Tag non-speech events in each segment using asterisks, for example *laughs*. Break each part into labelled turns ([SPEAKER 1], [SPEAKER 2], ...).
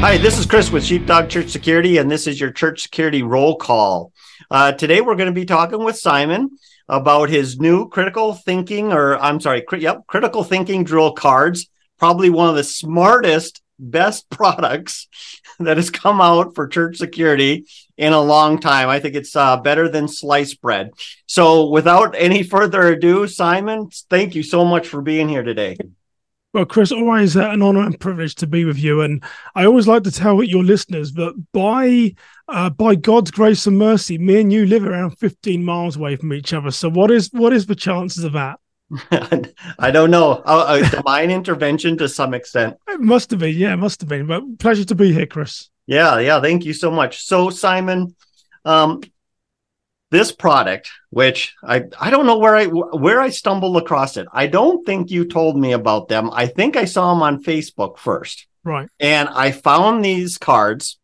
[SPEAKER 1] Hi, this is Chris with Sheepdog Church Security, and this is your church security roll call. Uh, today, we're going to be talking with Simon about his new critical thinking, or I'm sorry, cri- yep, critical thinking drill cards. Probably one of the smartest, best *laughs* products that has come out for church security in a long time. I think it's uh, better than sliced bread. So, without any further ado, Simon, thank you so much for being here today.
[SPEAKER 2] Well, Chris, always uh, an honor and privilege to be with you. And I always like to tell your listeners that by uh, by God's grace and mercy, me and you live around 15 miles away from each other. So what is what is the chances of that? *laughs*
[SPEAKER 1] I don't know. Uh, divine intervention to some extent.
[SPEAKER 2] It must have been. Yeah, it must have been. But pleasure to be here, Chris.
[SPEAKER 1] Yeah, yeah. Thank you so much. So, Simon, um, this product which i i don't know where i where i stumbled across it i don't think you told me about them i think i saw them on facebook first
[SPEAKER 2] right
[SPEAKER 1] and i found these cards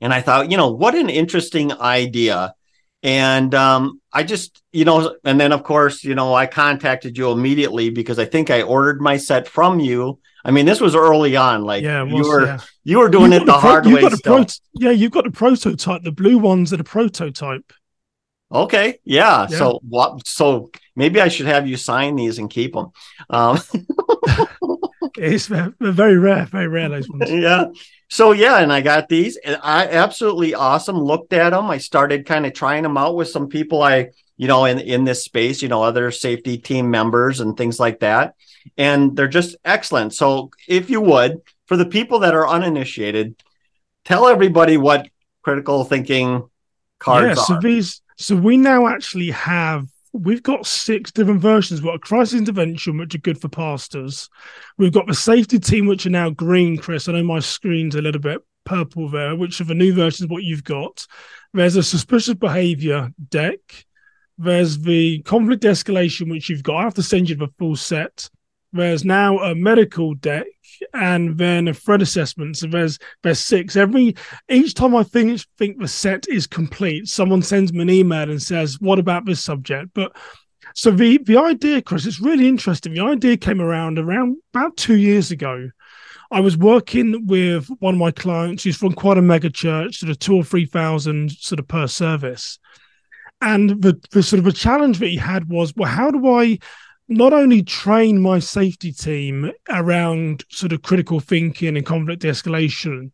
[SPEAKER 1] and i thought you know what an interesting idea and um, i just you know and then of course you know i contacted you immediately because i think i ordered my set from you I mean, this was early on. Like yeah, was, you were yeah. you were doing it the, pro- hard way. Pro-
[SPEAKER 2] yeah, you've got the prototype. The blue ones are the prototype.
[SPEAKER 1] Okay, yeah. yeah. So what? So maybe I should have you sign these and keep them. Um, *laughs*
[SPEAKER 2] it's very rare, very rare. Those ones. *laughs*
[SPEAKER 1] Yeah. So yeah, and I got these, and I absolutely awesome. Looked at them. I started kind of trying them out with some people I, you know, in in this space, you know, other safety team members and things like that, and they're just excellent. So if you would, for the people that are uninitiated, tell everybody what critical thinking cards yeah, so
[SPEAKER 2] are. these so we now actually have we've got six different versions. We've got a crisis intervention, which are good for pastors. We've got the safety team, which are now green, Chris. I know my screen's a little bit purple there, which are the new versions what you've got. There's a suspicious behavior deck. There's the conflict escalation, which you've got. I have to send you the full set. There's now a medical deck and then a threat assessment. So there's there's six. Every each time I think think the set is complete, someone sends me an email and says, "What about this subject?" But so the the idea, Chris, it's really interesting. The idea came around around about two years ago. I was working with one of my clients who's from quite a mega church, sort of two or three thousand sort of per service. And the, the sort of a challenge that he had was, well, how do I not only train my safety team around sort of critical thinking and conflict escalation,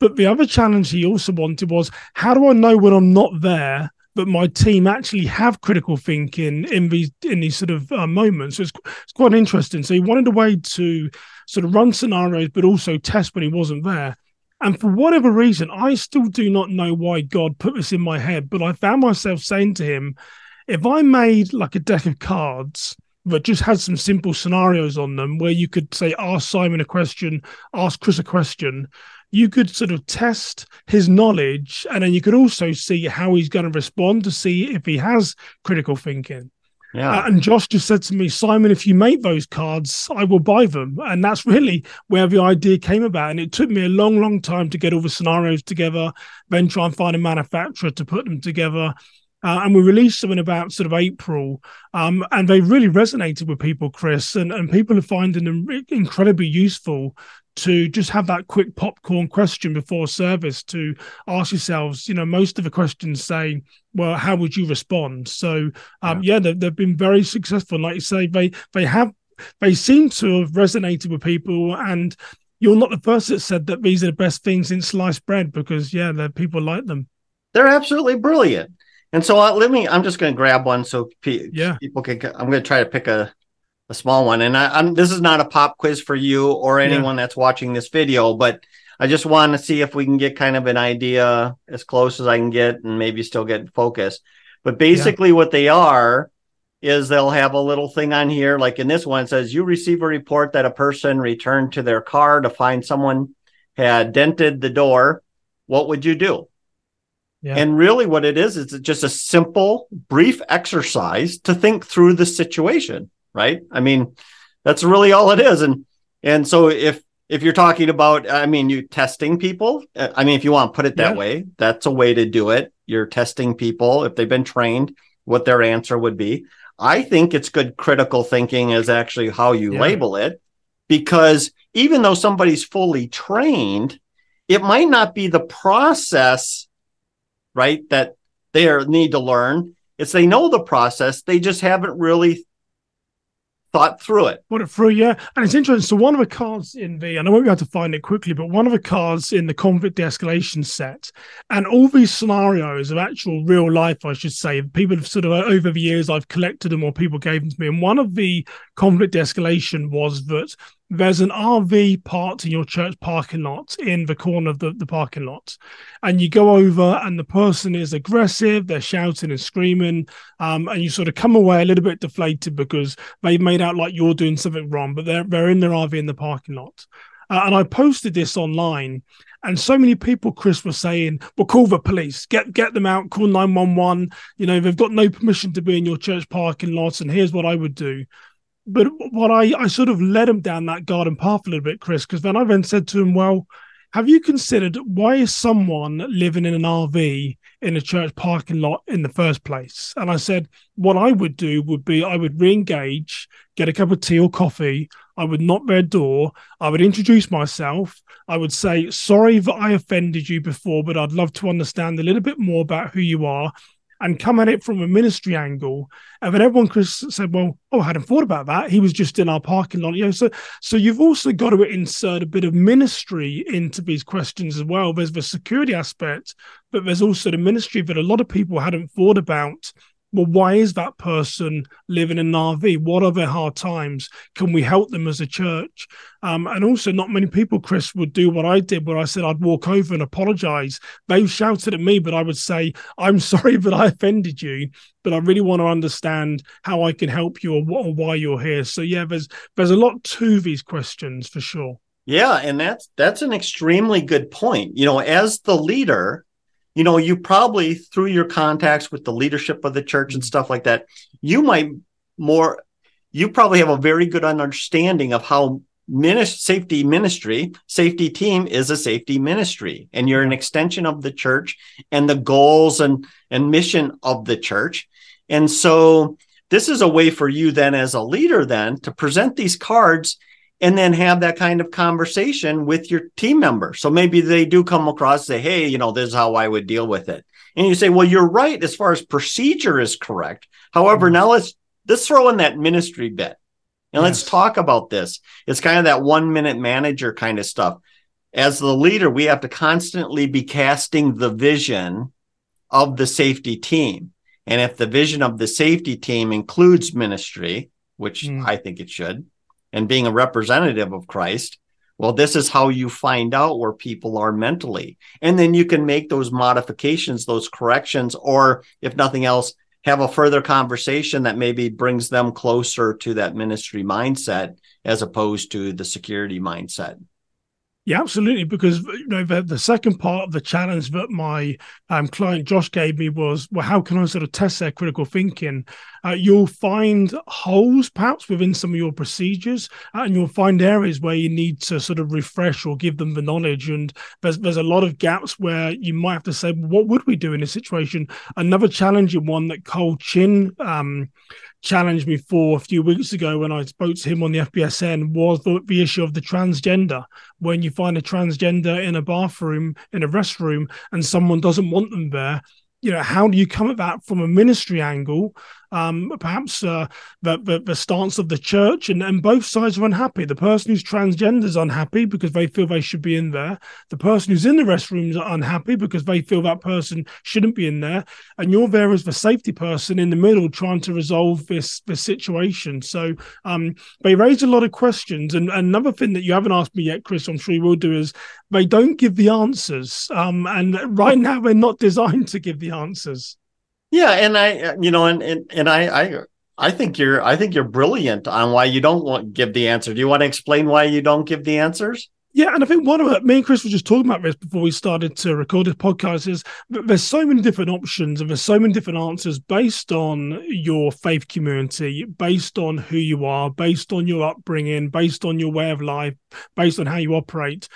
[SPEAKER 2] but the other challenge he also wanted was how do I know when I'm not there that my team actually have critical thinking in these in these sort of uh, moments? So it's, it's quite interesting. So he wanted a way to sort of run scenarios, but also test when he wasn't there. And for whatever reason, I still do not know why God put this in my head, but I found myself saying to him, if I made like a deck of cards but just had some simple scenarios on them where you could say ask Simon a question, ask Chris a question. You could sort of test his knowledge, and then you could also see how he's going to respond to see if he has critical thinking. Yeah. Uh, and Josh just said to me, Simon, if you make those cards, I will buy them. And that's really where the idea came about. And it took me a long, long time to get all the scenarios together, then try and find a manufacturer to put them together. Uh, and we released them in about sort of April, um, and they really resonated with people, Chris, and, and people are finding them incredibly useful to just have that quick popcorn question before service to ask yourselves. You know, most of the questions say, "Well, how would you respond?" So, um, yeah, yeah they've, they've been very successful. And like you say, they they have they seem to have resonated with people and you're not the first that said that these are the best things in sliced bread because yeah, the people like them.
[SPEAKER 1] They're absolutely brilliant. And so uh, let me, I'm just going to grab one so pe-
[SPEAKER 2] yeah.
[SPEAKER 1] people can, I'm going to try to pick a, a small one. And I, am this is not a pop quiz for you or anyone yeah. that's watching this video, but I just want to see if we can get kind of an idea as close as I can get and maybe still get focus. But basically, yeah. what they are is they'll have a little thing on here, like in this one, it says you receive a report that a person returned to their car to find someone had dented the door. What would you do? Yeah. And really, what it is, is just a simple, brief exercise to think through the situation, right? I mean, that's really all it is. And and so if if you're talking about, I mean, you testing people. Uh, I mean, if you want to put it that yeah. way, that's a way to do it. You're testing people if they've been trained, what their answer would be. I think it's good critical thinking is actually how you yeah. label it, because even though somebody's fully trained, it might not be the process, right, that they are, need to learn. It's they know the process, they just haven't really thought through it.
[SPEAKER 2] Put it through, yeah. And it's interesting. So one of the cards in the, and I won't be able to find it quickly, but one of the cards in the conflict de-escalation set, and all these scenarios of actual real life, I should say, people have sort of uh, over the years I've collected them or people gave them to me. And one of the conflict de-escalation was that there's an RV parked in your church parking lot in the corner of the, the parking lot. And you go over, and the person is aggressive, they're shouting and screaming. Um, and you sort of come away a little bit deflated because they've made out like you're doing something wrong, but they're, they're in their RV in the parking lot. Uh, and I posted this online, and so many people, Chris, were saying, "Well, call the police, get get them out, call nine one one. You know, they've got no permission to be in your church parking lot." And here's what I would do but what I, I sort of led him down that garden path a little bit, Chris, because then I then said to him, Well, have you considered why is someone living in an RV in a church parking lot in the first place? And I said, What I would do would be I would re engage, get a cup of tea or coffee. I would knock their door. I would introduce myself. I would say, Sorry that I offended you before, but I'd love to understand a little bit more about who you are and come at it from a ministry angle. And then everyone said, Well, oh, I hadn't thought about that. He was just in our parking lot. You know, so so you've also got to insert a bit of ministry into these questions as well. There's the security aspect, but there's also the ministry that a lot of people hadn't thought about well, why is that person living in an RV? What are their hard times? Can we help them as a church? Um, and also, not many people, Chris, would do what I did, where I said I'd walk over and apologize. They shouted at me, but I would say, I'm *laughs* sorry that I offended you, but I really want to understand how I can help you or, or why you're here. So, yeah, there's there's a lot to these questions for sure.
[SPEAKER 1] Yeah, and that's that's an extremely good point. You know, as the leader, you know, you probably through your contacts with the leadership of the church and mm-hmm. stuff like that, you might more, you probably have a very good understanding of how ministry, safety ministry, safety team is a safety ministry, and you're an extension of the church and the goals and and mission of the church, and so this is a way for you then as a leader then to present these cards and then have that kind of conversation with your team member. So maybe they do come across say, "Hey, you know, this is how I would deal with it," and you say, "Well, you're right as far as procedure is correct. However, mm-hmm. now let's let's throw in that ministry bit and yes. let's talk about this. It's kind of that one minute manager kind of stuff. As the leader, we have to constantly be casting the vision of the safety team." And if the vision of the safety team includes ministry, which mm. I think it should, and being a representative of Christ, well, this is how you find out where people are mentally. And then you can make those modifications, those corrections, or if nothing else, have a further conversation that maybe brings them closer to that ministry mindset as opposed to the security mindset.
[SPEAKER 2] Yeah, absolutely. Because you know the, the second part of the challenge that my um, client Josh gave me was, well, how can I sort of test their critical thinking? Uh, you'll find holes perhaps within some of your procedures, uh, and you'll find areas where you need to sort of refresh or give them the knowledge. And there's there's a lot of gaps where you might have to say, what would we do in this situation? Another challenging one that Cole Chin. Um, challenged me for a few weeks ago when I spoke to him on the FBSN was the, the, issue of the transgender. When you find a transgender in a bathroom, in a restroom, and someone doesn't want them there, you know, how do you come at that from a ministry angle um, perhaps uh, the, the, the stance of the church, and, and both sides are unhappy. The person who's transgender is unhappy because they feel they should be in there. The person who's in the restrooms are unhappy because they feel that person shouldn't be in there. And you're there as the safety person in the middle trying to resolve this this situation. So um, they raise a lot of questions. And another thing that you haven't asked me yet, Chris, I'm sure you will do, is they don't give the answers. Um, and right now they're not *laughs* designed to give the answers.
[SPEAKER 1] Yeah, and I, uh, you know, and and, and I, I, I think you're, I think you're brilliant on why you don't want give the answer. Do you want to explain why you don't give the answers?
[SPEAKER 2] Yeah, and I think one of it, me and Chris were just talking about this before we started to record this podcast. Is there's so many different options and there's so many different answers based on your faith community, based on who you are, based on your upbringing, based on your way of life, based on how you operate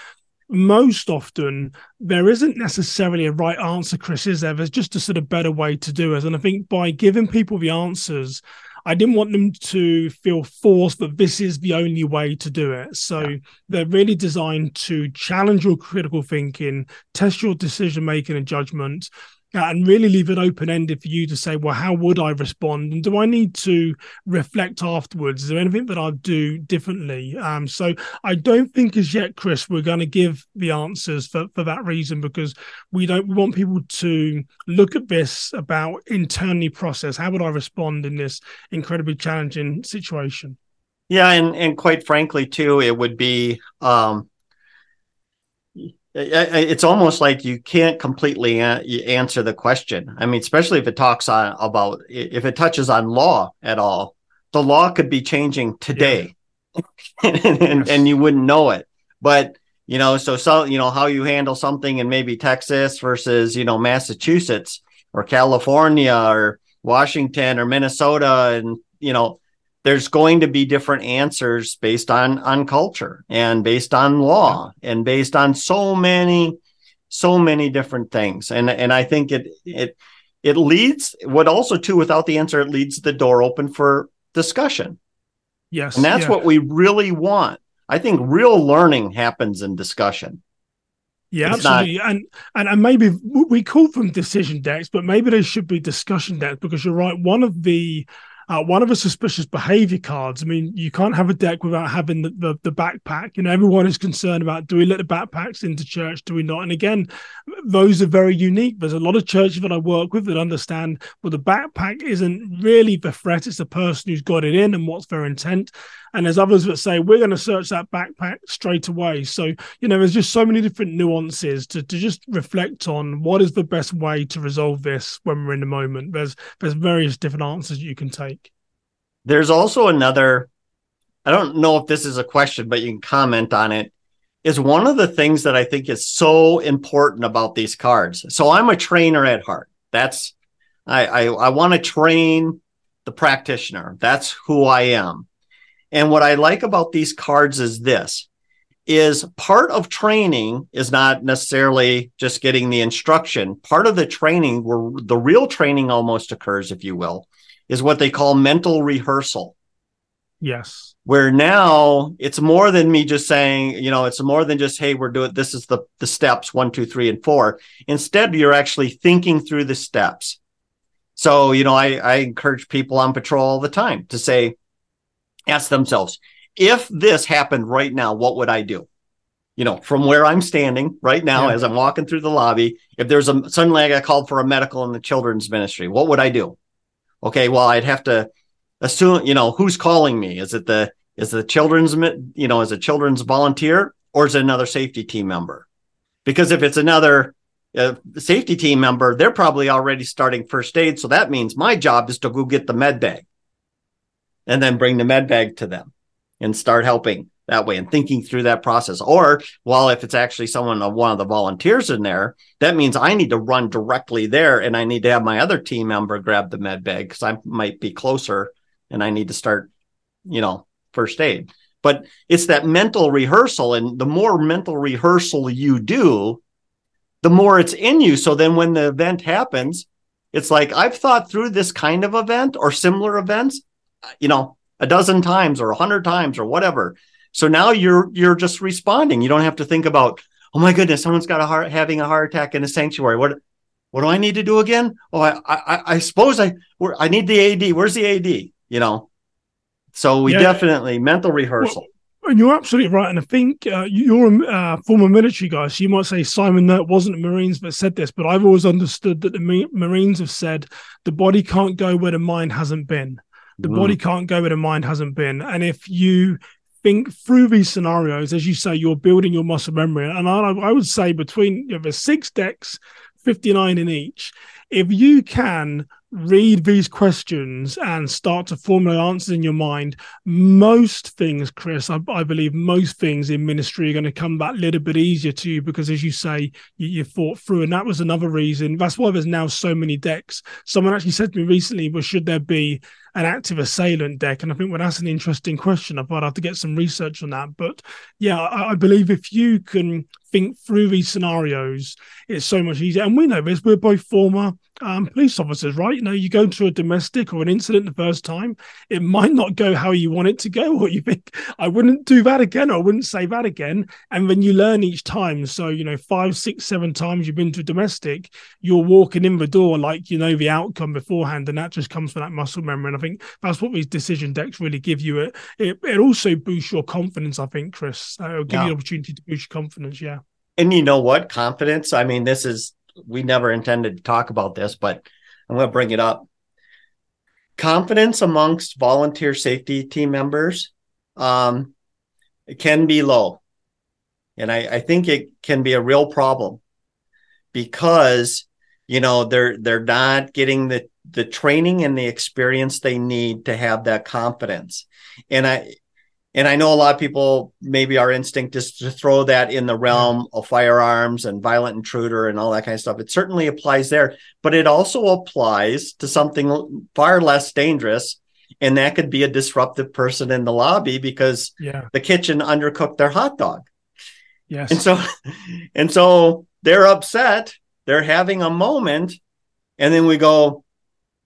[SPEAKER 2] most often there isn't necessarily a right answer, Chris, is there? There's just a sort of better way to do it. And I think by giving people the answers, I didn't want them to feel forced that this is the only way to do it. So yeah. they're really designed to challenge your critical thinking, test your decision making and judgment, and really leave it open ended for you to say, well, how would I respond? And do I need to reflect afterwards? Is there anything that I'd do differently? Um, so I don't think as yet, Chris, we're going to give the answers for, for that reason because we don't we want people to look at this about internally process. How would I respond in this incredibly challenging situation?
[SPEAKER 1] Yeah, and and quite frankly, too, it would be um, it's almost like you can't completely answer the question. I mean, especially if it talks on about if it touches on law at all, the law could be changing today, yeah. *laughs* and, and, you wouldn't know it. But you know, so so you know how you handle something in maybe Texas versus you know Massachusetts or California or Washington or Minnesota, and you know there's going to be different answers based on on culture and based on law and based on so many so many different things and and i think it it it leads what also too without the answer it leads the door open for discussion
[SPEAKER 2] yes
[SPEAKER 1] and that's yeah. what we really want i think real learning happens in discussion
[SPEAKER 2] yeah, it's absolutely. Not... And, and and maybe we call them decision decks, but maybe they should be discussion decks because you're right. One of the uh, one of the suspicious behavior cards. I mean, you can't have a deck without having the, the, the backpack. You know, everyone is concerned about do we let the backpacks into church? Do we not? And again, those are very unique. There's a lot of churches that I work with that understand well, the backpack isn't really the threat; it's the person who's got it in and what's their intent. And there's others that say we're going to search that backpack straight away. So you know, there's just so many different nuances to to just reflect on what is the best way to resolve this when we're in the moment. There's there's various different answers you can take.
[SPEAKER 1] There's also another. I don't know if this is a question, but you can comment on it. Is one of the things that I think is so important about these cards. So I'm a trainer at heart. That's I I, I want to train the practitioner. That's who I am. And what I like about these cards is this is part of training is not necessarily just getting the instruction. Part of the training where the real training almost occurs, if you will, is what they call mental rehearsal.
[SPEAKER 2] Yes.
[SPEAKER 1] Where now it's more than me just saying, you know, it's more than just, hey, we're doing this is the the steps one, two, three, and four. Instead, you're actually thinking through the steps. So, you know, I, I encourage people on patrol all the time to say, ask themselves, if this happened right now, what would I do? You know, from where I'm standing right now, yeah. as I'm walking through the lobby, if there's a suddenly I got called for a medical in the children's ministry, what would I do? Okay, well, I'd have to assume, you know, who's calling me? Is it the is the children's, you know, is a children's volunteer or is it another safety team member? Because if it's another uh, safety team member, they're probably already starting first aid. So that means my job is to go get the med bag and then bring the med bag to them and start helping that way and thinking through that process. Or, well, if it's actually someone, of one of the volunteers in there, that means I need to run directly there and I need to have my other team member grab the med bag because I might be closer and I need to start, you know, first aid. But it's that mental rehearsal. And the more mental rehearsal you do, the more it's in you. So then when the event happens, it's like I've thought through this kind of event or similar events you know, a dozen times or a hundred times or whatever. So now you're you're just responding. You don't have to think about, oh my goodness, someone's got a heart having a heart attack in a sanctuary. What what do I need to do again? Oh, I I, I suppose I I need the AD. Where's the AD? You know. So we yeah. definitely mental rehearsal.
[SPEAKER 2] Well, and you're absolutely right. And I think uh, you're a uh, former military guy, so you might say Simon that wasn't the Marines that said this, but I've always understood that the Marines have said the body can't go where the mind hasn't been. The mm. body can't go where the mind hasn't been. And if you think through these scenarios, as you say, you're building your muscle memory. And I, I would say between you know, the six decks, 59 in each, if you can read these questions and start to formulate answers in your mind, most things, Chris, I, I believe most things in ministry are going to come back a little bit easier to you because, as you say, you, you thought through. And that was another reason. That's why there's now so many decks. Someone actually said to me recently, well, should there be an active assailant deck? And I think well, that's an interesting question. I'd have to get some research on that. But yeah, I, I believe if you can think through these scenarios, it's so much easier. And we know this, we're both former um, police officers, right? You know, you go to a domestic or an incident the first time, it might not go how you want it to go, *laughs* or you think, I wouldn't do that again, or I wouldn't say that again. And then you learn each time. So, you know, five, six, seven times you've been to a domestic, you're walking in the door like you know the outcome beforehand. And that just comes from that muscle memory. And I think that's what these decision decks really give you. It, it, it also boosts your confidence, I think, Chris. Uh, it'll give yeah. you the opportunity to boost your confidence. Yeah.
[SPEAKER 1] And you know what? Confidence. I mean, this is we never intended to talk about this, but I'm going to bring it up. Confidence amongst volunteer safety team members um, can be low. And I, I think it can be a real problem because, you know, they're they're not getting the the training and the experience they need to have that confidence. And I and I know a lot of people maybe our instinct is to throw that in the realm mm-hmm. of firearms and violent intruder and all that kind of stuff. It certainly applies there, but it also applies to something far less dangerous. And that could be a disruptive person in the lobby because
[SPEAKER 2] yeah.
[SPEAKER 1] the kitchen undercooked their hot dog.
[SPEAKER 2] Yes.
[SPEAKER 1] And so and so they're upset. They're having a moment. And then we go,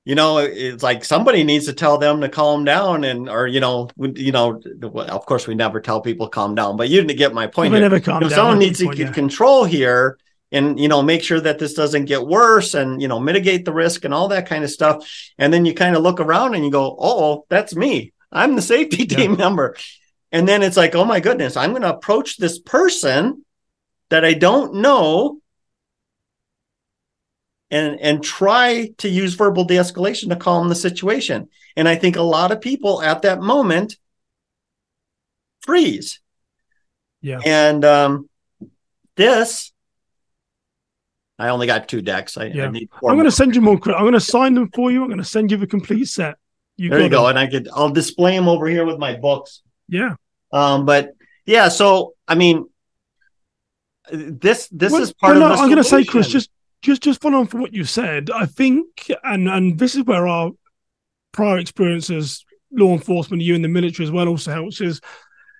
[SPEAKER 1] you know, it's like somebody needs to tell them to calm down, and or you know, you know, of course we never tell people calm down, but you didn't get my point.
[SPEAKER 2] Never calm
[SPEAKER 1] if
[SPEAKER 2] down.
[SPEAKER 1] Someone needs to get yeah. control here, and you know, make sure that this doesn't get worse, and you know, mitigate the risk and all that kind of stuff. And then you kind of look around and you go, "Oh, that's me. I'm the safety team yeah. *laughs* member." And then it's like, "Oh my goodness, I'm going to approach this person that I don't know." And and try to use verbal de-escalation to calm the situation. And i think a lot of people at that moment freeze.
[SPEAKER 2] Yeah.
[SPEAKER 1] And um this i only got two decks. I,
[SPEAKER 2] yeah. I am going to send you more i'm going to sign them for you. I'm going to send you the complete set.
[SPEAKER 1] You there you go. them. and i could i'll display them over here with my books.
[SPEAKER 2] Yeah.
[SPEAKER 1] Um but yeah so i mean this this well, is part well, no,
[SPEAKER 2] of i'm going to say chris just just just follow on from what you said, I think, and and this is where our prior experience as law enforcement, you in the military as well, also helps. Is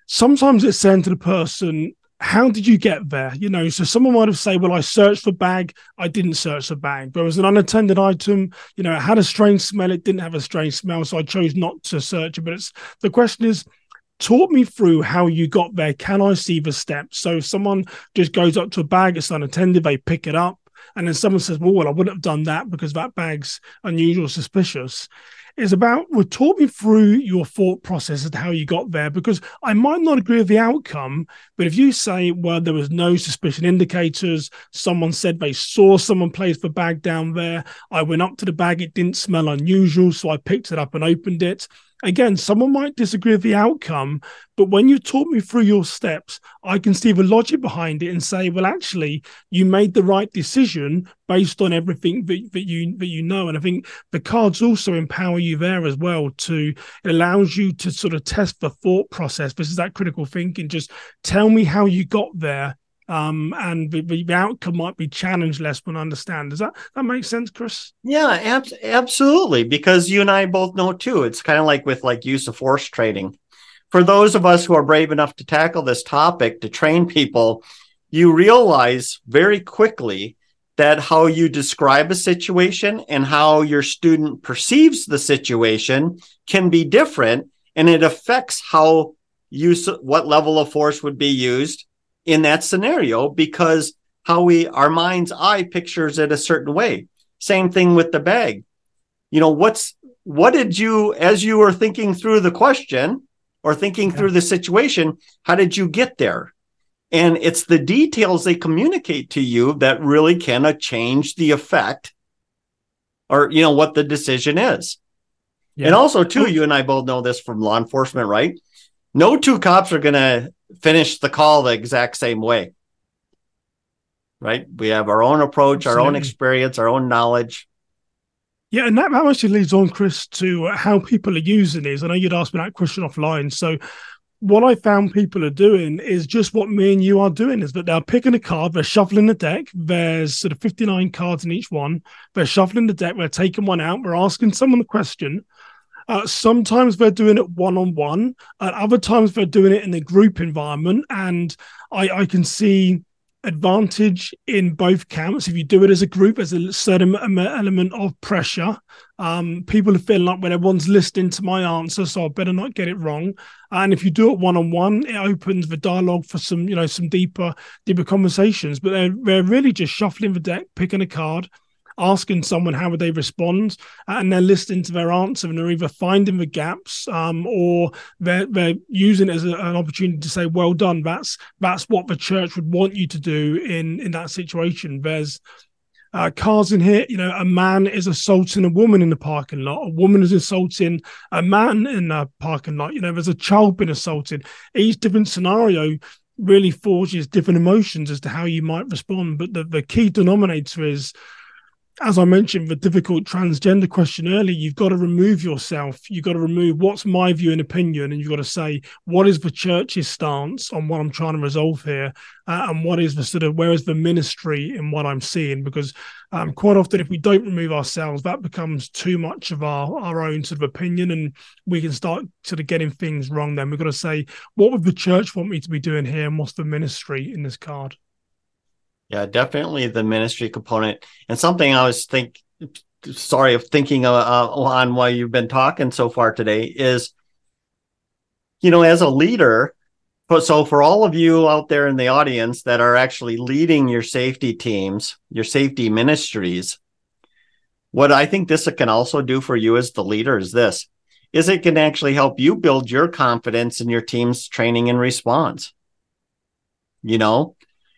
[SPEAKER 2] sometimes it's saying to the person, "How did you get there?" You know, so someone might have said, "Well, I searched for bag. I didn't search for bag. It was an unattended item. You know, it had a strange smell. It didn't have a strange smell, so I chose not to search it." But it's the question is talk me through how you got there. Can I see the steps? So if someone just goes up to a bag, it's unattended, they pick it up and then someone says, well, well, I wouldn't have done that because that bag's unusual, suspicious. Is about well, talk me through your thought process and how you got there because I might not agree with the outcome, but if you say, well, there was no suspicion indicators, someone said they saw someone place the bag down there, I went up to the bag, it didn't smell unusual, so I picked it up and opened it again, someone might disagree with the outcome, but when you talk me through your steps, I can see the logic behind it and say, well, actually, you made the right decision based on everything that, that you that you know. And I think the cards also empower you there as well to it allows you to sort of test the thought process. Is that critical thinking. Just tell me how you got there um, and the, the, outcome might be challenged less when understand. Does that that make sense, Chris?
[SPEAKER 1] Yeah, ab- absolutely. Because you and I both know too. It's kind of like with like use of force training. For those of us who are brave enough to tackle this topic to train people, you realize very quickly that how you describe a situation and how your student perceives the situation can be different, and it affects how use what level of force would be used in that scenario because how we our mind's eye pictures it a certain way. Same thing with the bag. You know what's what did you as you were thinking through the question or thinking yeah. through the situation how did you get there? And it's the details they communicate to you that really can change the effect or you know what the decision is. Yeah. and also too you and i both know this from law enforcement right? No two cops are going to finish the call the exact same way. Right? We have our own approach, Absolutely. our own experience, our own knowledge.
[SPEAKER 2] Yeah, and that, that actually leads on, Chris, to how people are using these. I know you'd asked me that question offline. So, what I found people are doing is just what me and you are doing is that they're picking a card, they're shuffling the deck. There's sort of 59 cards in each one. They're shuffling the deck, they're taking one out, we're asking someone the question, Uh, sometimes they're doing it one on one, and other times they're doing it in a group environment. And I, I can see advantage in both camps. If you do it as a group, there's a certain element of pressure. Um, people are feeling like when everyone's listening to my answer, so I better not get it wrong. And if you do it one on one, it opens the dialogue for some, you know, some deeper, deeper conversations. But they're they're really just shuffling the deck, picking a card, asking someone how would they respond, and they're listening to their answer, and they're either finding the gaps um, or they're they're using it as a, an opportunity to say, "Well done." That's that's what the church would want you to do in in that situation. There's uh, cars in here. You know, a man is assaulting a woman in the parking lot. A woman is assaulting a man in the parking lot. You know, there's a child being assaulted. Each different scenario really forges different emotions as to how you might respond. But the, the key denominator is as I mentioned, the difficult transgender question earlier, you've got to remove yourself. You've got to remove what's my view and opinion, and you've got to say what is the church's stance on what I'm trying to resolve here, uh, and what is the sort of where is the ministry in what I'm seeing? Because um, quite often, if we don't remove ourselves, that becomes too much of our our own sort of opinion, and we can start sort of getting things wrong. Then we've got to say what would the church want me to be doing here, and what's the ministry in this card.
[SPEAKER 1] Yeah, definitely the ministry component. And something I was think sorry of thinking uh, on while you've been talking so far today is, you know, as a leader. So for all of you out there in the audience that are actually leading your safety teams, your safety ministries, what I think this can also do for you as the leader is this is it can actually help you build your confidence in your team's training and response. You know,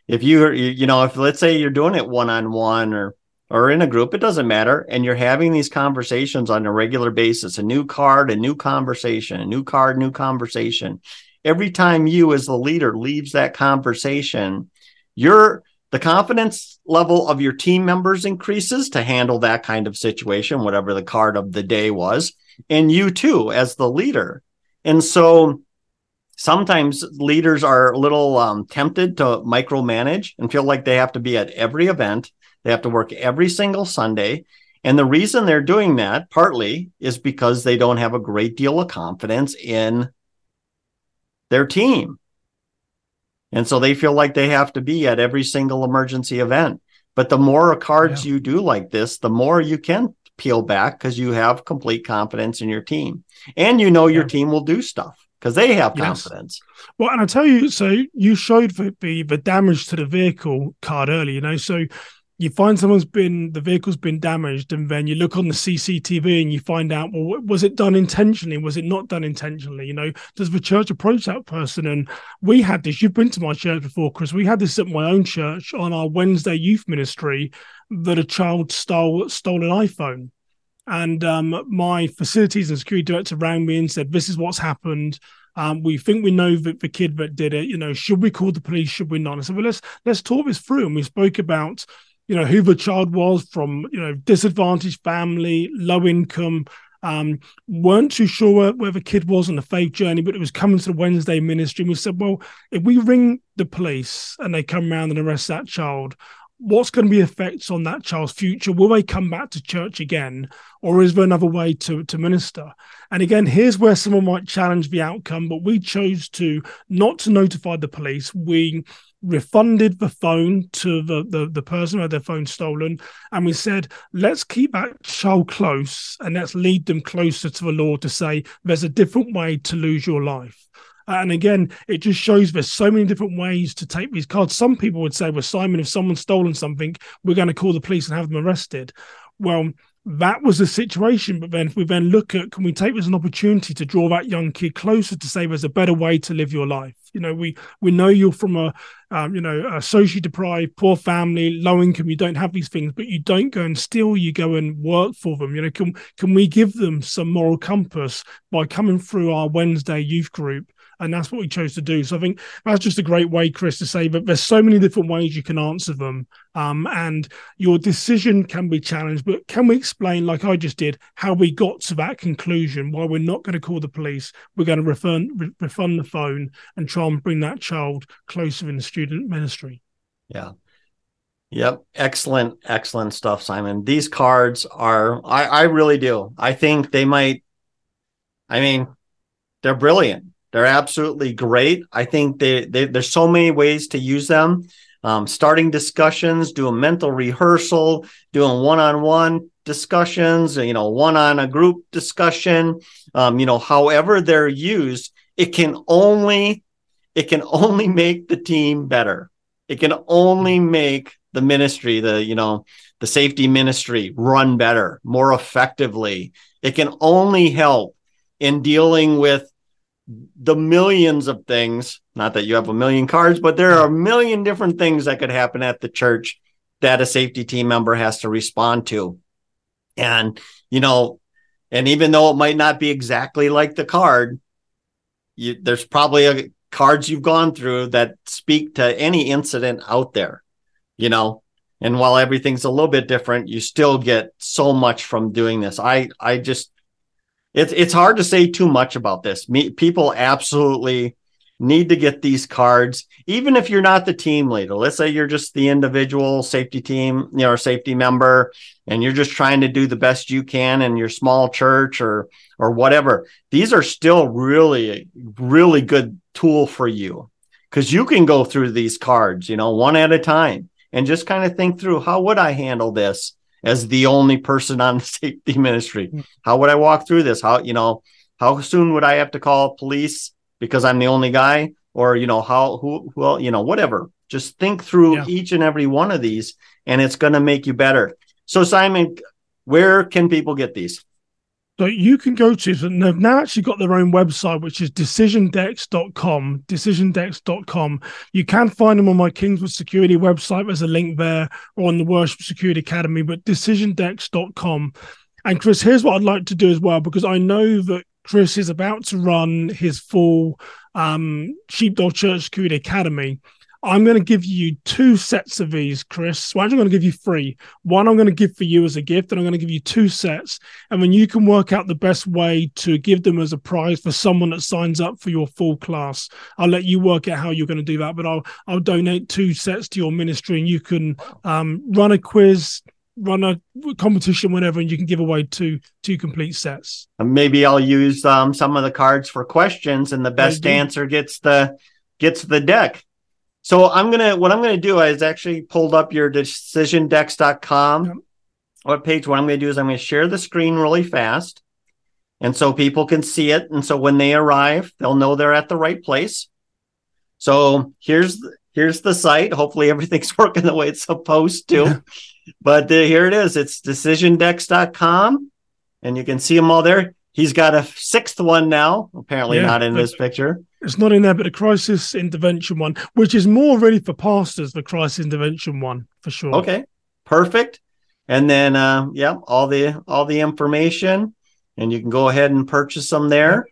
[SPEAKER 1] if you you know if let's say you're doing it one on one or or in a group it doesn't matter. And you're having these conversations on a regular basis a new card a new conversation a new card new conversation. Every time you as the leader leaves that conversation your the confidence level of your team members increases to handle that kind of situation whatever the card of the day was and you too as the leader. And so sometimes leaders are a little um, tempted to micromanage and feel like they have to be at every event. They have to work every single sunday. And the reason they're doing that partly is because they don't have a great deal of confidence in their team. And so they feel like they have to be at every single emergency event. But the more cards yeah. you do like this the more you can peel back because you have complete confidence in your team. And you know yeah. your team will do stuff because they have confidence.
[SPEAKER 2] Yes. Well, and I tell you, so you showed the, the, damage to the vehicle card earlier, you know, so you find someone's been the vehicle's been damaged, and then you look on the CCTV and you find out, well, was it done intentionally? Was it not done intentionally? You know, does the church approach that person? And we had this. You've been to my church before, Chris. We had this at my own church on our Wednesday youth ministry that a child stole stole an iPhone and um, my facilities and security director rang me and said, "This is what's happened. Um, we think we know that the kid that did it. You know, should we call the police? Should we not?" I said, "Well, let's let's talk this through." And we spoke about, you know, who the child was from, you know, disadvantaged family, low income. Um, weren't too sure where, where the kid was on the faith journey, but it was coming to the Wednesday ministry. And we said, well, if we ring the police and they come around and arrest that child, what's going to be effects on that child's future? Will they come back to church again, or is there another way to to minister? And again, here's where someone might challenge the outcome, but we chose to not to notify the police. We refunded the phone to the, the, the person who had their phone stolen. And we said, let's keep that child close and let's lead them closer to the law to say there's a different way to lose your life. And again, it just shows there's so many different ways to take these cards. Some people would say, well, Simon, if someone's stolen something, we're going to call the police and have them arrested. Well, that was the situation. But then if we then look at can we take this as an opportunity to draw that young kid closer to say there's a better way to live your life? You know, we we know you're from a um, you know a socially deprived, poor family, low income. You don't have these things, but you don't go and steal. You go and work for them. You know, can can we give them some moral compass by coming through our Wednesday youth group and that's what we chose to do. So I think that's just a great way, Chris, to say that there's so many different ways you can answer them, um, and your decision can be challenged. But can we explain, like I just did, how we got to that conclusion? Why we're not going to call the police, we're going to refund re- refund the phone and try and bring that child closer in the student ministry.
[SPEAKER 1] Yeah. Yep. Excellent, excellent stuff, Simon. These cards are, I, I really do. I think they might I mean, they're brilliant. They're absolutely great. I think they, they there's so many ways to use them. Um, starting discussions, doing mental rehearsal, doing one-on-one discussions, you know, one on a group discussion. Um, you know, however they're used, it can only it can only make the team better. It can only make the ministry, the you know, the safety ministry run better, more effectively. It can only help in dealing with the millions of things. Not that you have a million cards, but there are a million different things that could happen at the church that a safety team member has to respond to. And, you know, and even though it might not be exactly like the card, you, there's probably a, cards you've gone through that speak to any incident out there, you know. And while everything's a little bit different, you still get so much from doing this. I I just it's it's hard to say too much about this. Me, people absolutely need to get these cards, even if you're not the team leader. Let's say you're just the individual safety team, you know, or safety member, and you're just trying to do the best you can in your small church or or whatever. These are still really, really good tool for you because you can go through these cards, you know, one at a time and just kind of think through how would I handle this as the only person on the *laughs* safety ministry? Hmm. How would I walk through this? How, you know, how soon would I have to call police because I'm the only guy? Or, you know, how, who, well, you know, whatever. Just think through yeah. each and every one of these and it's going to make you better. So, Simon, where can people get these?
[SPEAKER 2] So you can go to, and they've now actually got their own website, which is decisiondex.com, decisiondex.com. You can find them on my Kingswood Security website. There's a link there or on the Worship Security Academy, but decisiondex.com. And Chris, here's what I'd like to do as well, because I know that Chris is about to run his full um, Sheepdog Church Security Academy. I'm going to give you two sets of these, Chris. Why well, I'm going to give you three. One I'm going to give for you as a gift, and I'm going to give you two sets. And then you can work out the best way to give them as a prize for someone that signs up for your full class. I'll let you work out how you're going to do that, but I'll I'll donate two sets to your ministry, and you can um, run a quiz, run a competition, whenever, and you can give away two two complete sets.
[SPEAKER 1] And Maybe I'll use um, some of the cards for questions, and the best answer gets the gets the deck. So I'm gonna what I'm gonna do is actually pulled up your decisiondex.com yep. web page. What I'm gonna do is I'm gonna share the screen really fast, and so people can see it. And so when they arrive, they'll know they're at the right place. So here's here's the site. Hopefully everything's *laughs* working the way it's supposed to. but uh, here it is. It's decisiondex.com, and you can see them all there. He's got a sixth one now. Apparently yeah, not in this picture.
[SPEAKER 2] It's not in there, but the crisis intervention one, which is more really for pastors, the crisis intervention one for sure.
[SPEAKER 1] Okay, perfect. And then, uh, yeah, all the all the information, and you can go ahead and purchase them there.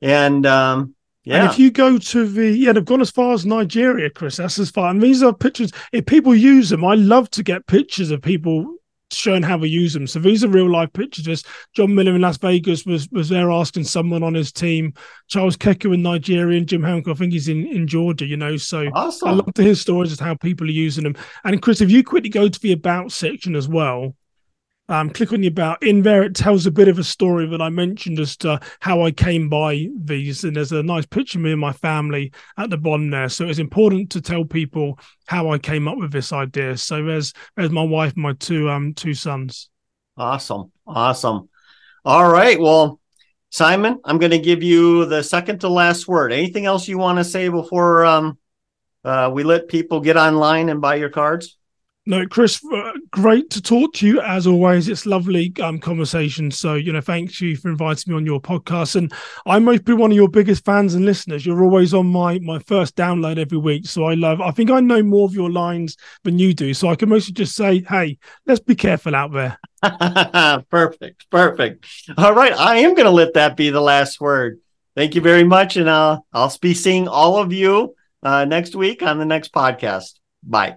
[SPEAKER 1] And um, yeah,
[SPEAKER 2] and if you go to the yeah, they've gone as far as Nigeria, Chris. That's as far. And these are pictures. If people use them, I love to get pictures of people showing how we use them. So these are real life pictures. This John Miller in Las Vegas was was there asking someone on his team. Charles Keku in Nigeria and Jim Hancock, I think he's in, in Georgia, you know. So awesome. I love to hear stories of how people are using them. And Chris, if you quickly go to the about section as well, um, click on the about. In there, it tells a bit of a story that I mentioned as to how I came by these. And there's a nice picture of me and my family at the bottom there. So it's important to tell people how I came up with this idea. So there's there's my wife and my two um two sons.
[SPEAKER 1] Awesome, awesome. All right, well. Simon, I'm going to give you the second to last word. Anything else you want to say before um, uh, we let people get online and buy your cards?
[SPEAKER 2] No, Chris, uh, great to talk to you as always. It's lovely um, conversation. So, you know, thanks you for inviting me on your podcast. And I might be one of your biggest fans and listeners. You're always on my my first download every week. So I love. I think I know more of your lines than you do. So I can mostly just say, hey, let's be careful out there. *laughs*
[SPEAKER 1] perfect, perfect. All right, I am going to let that be the last word. Thank you very much, and uh, I'll be seeing all of you uh, next week on the next podcast. Bye.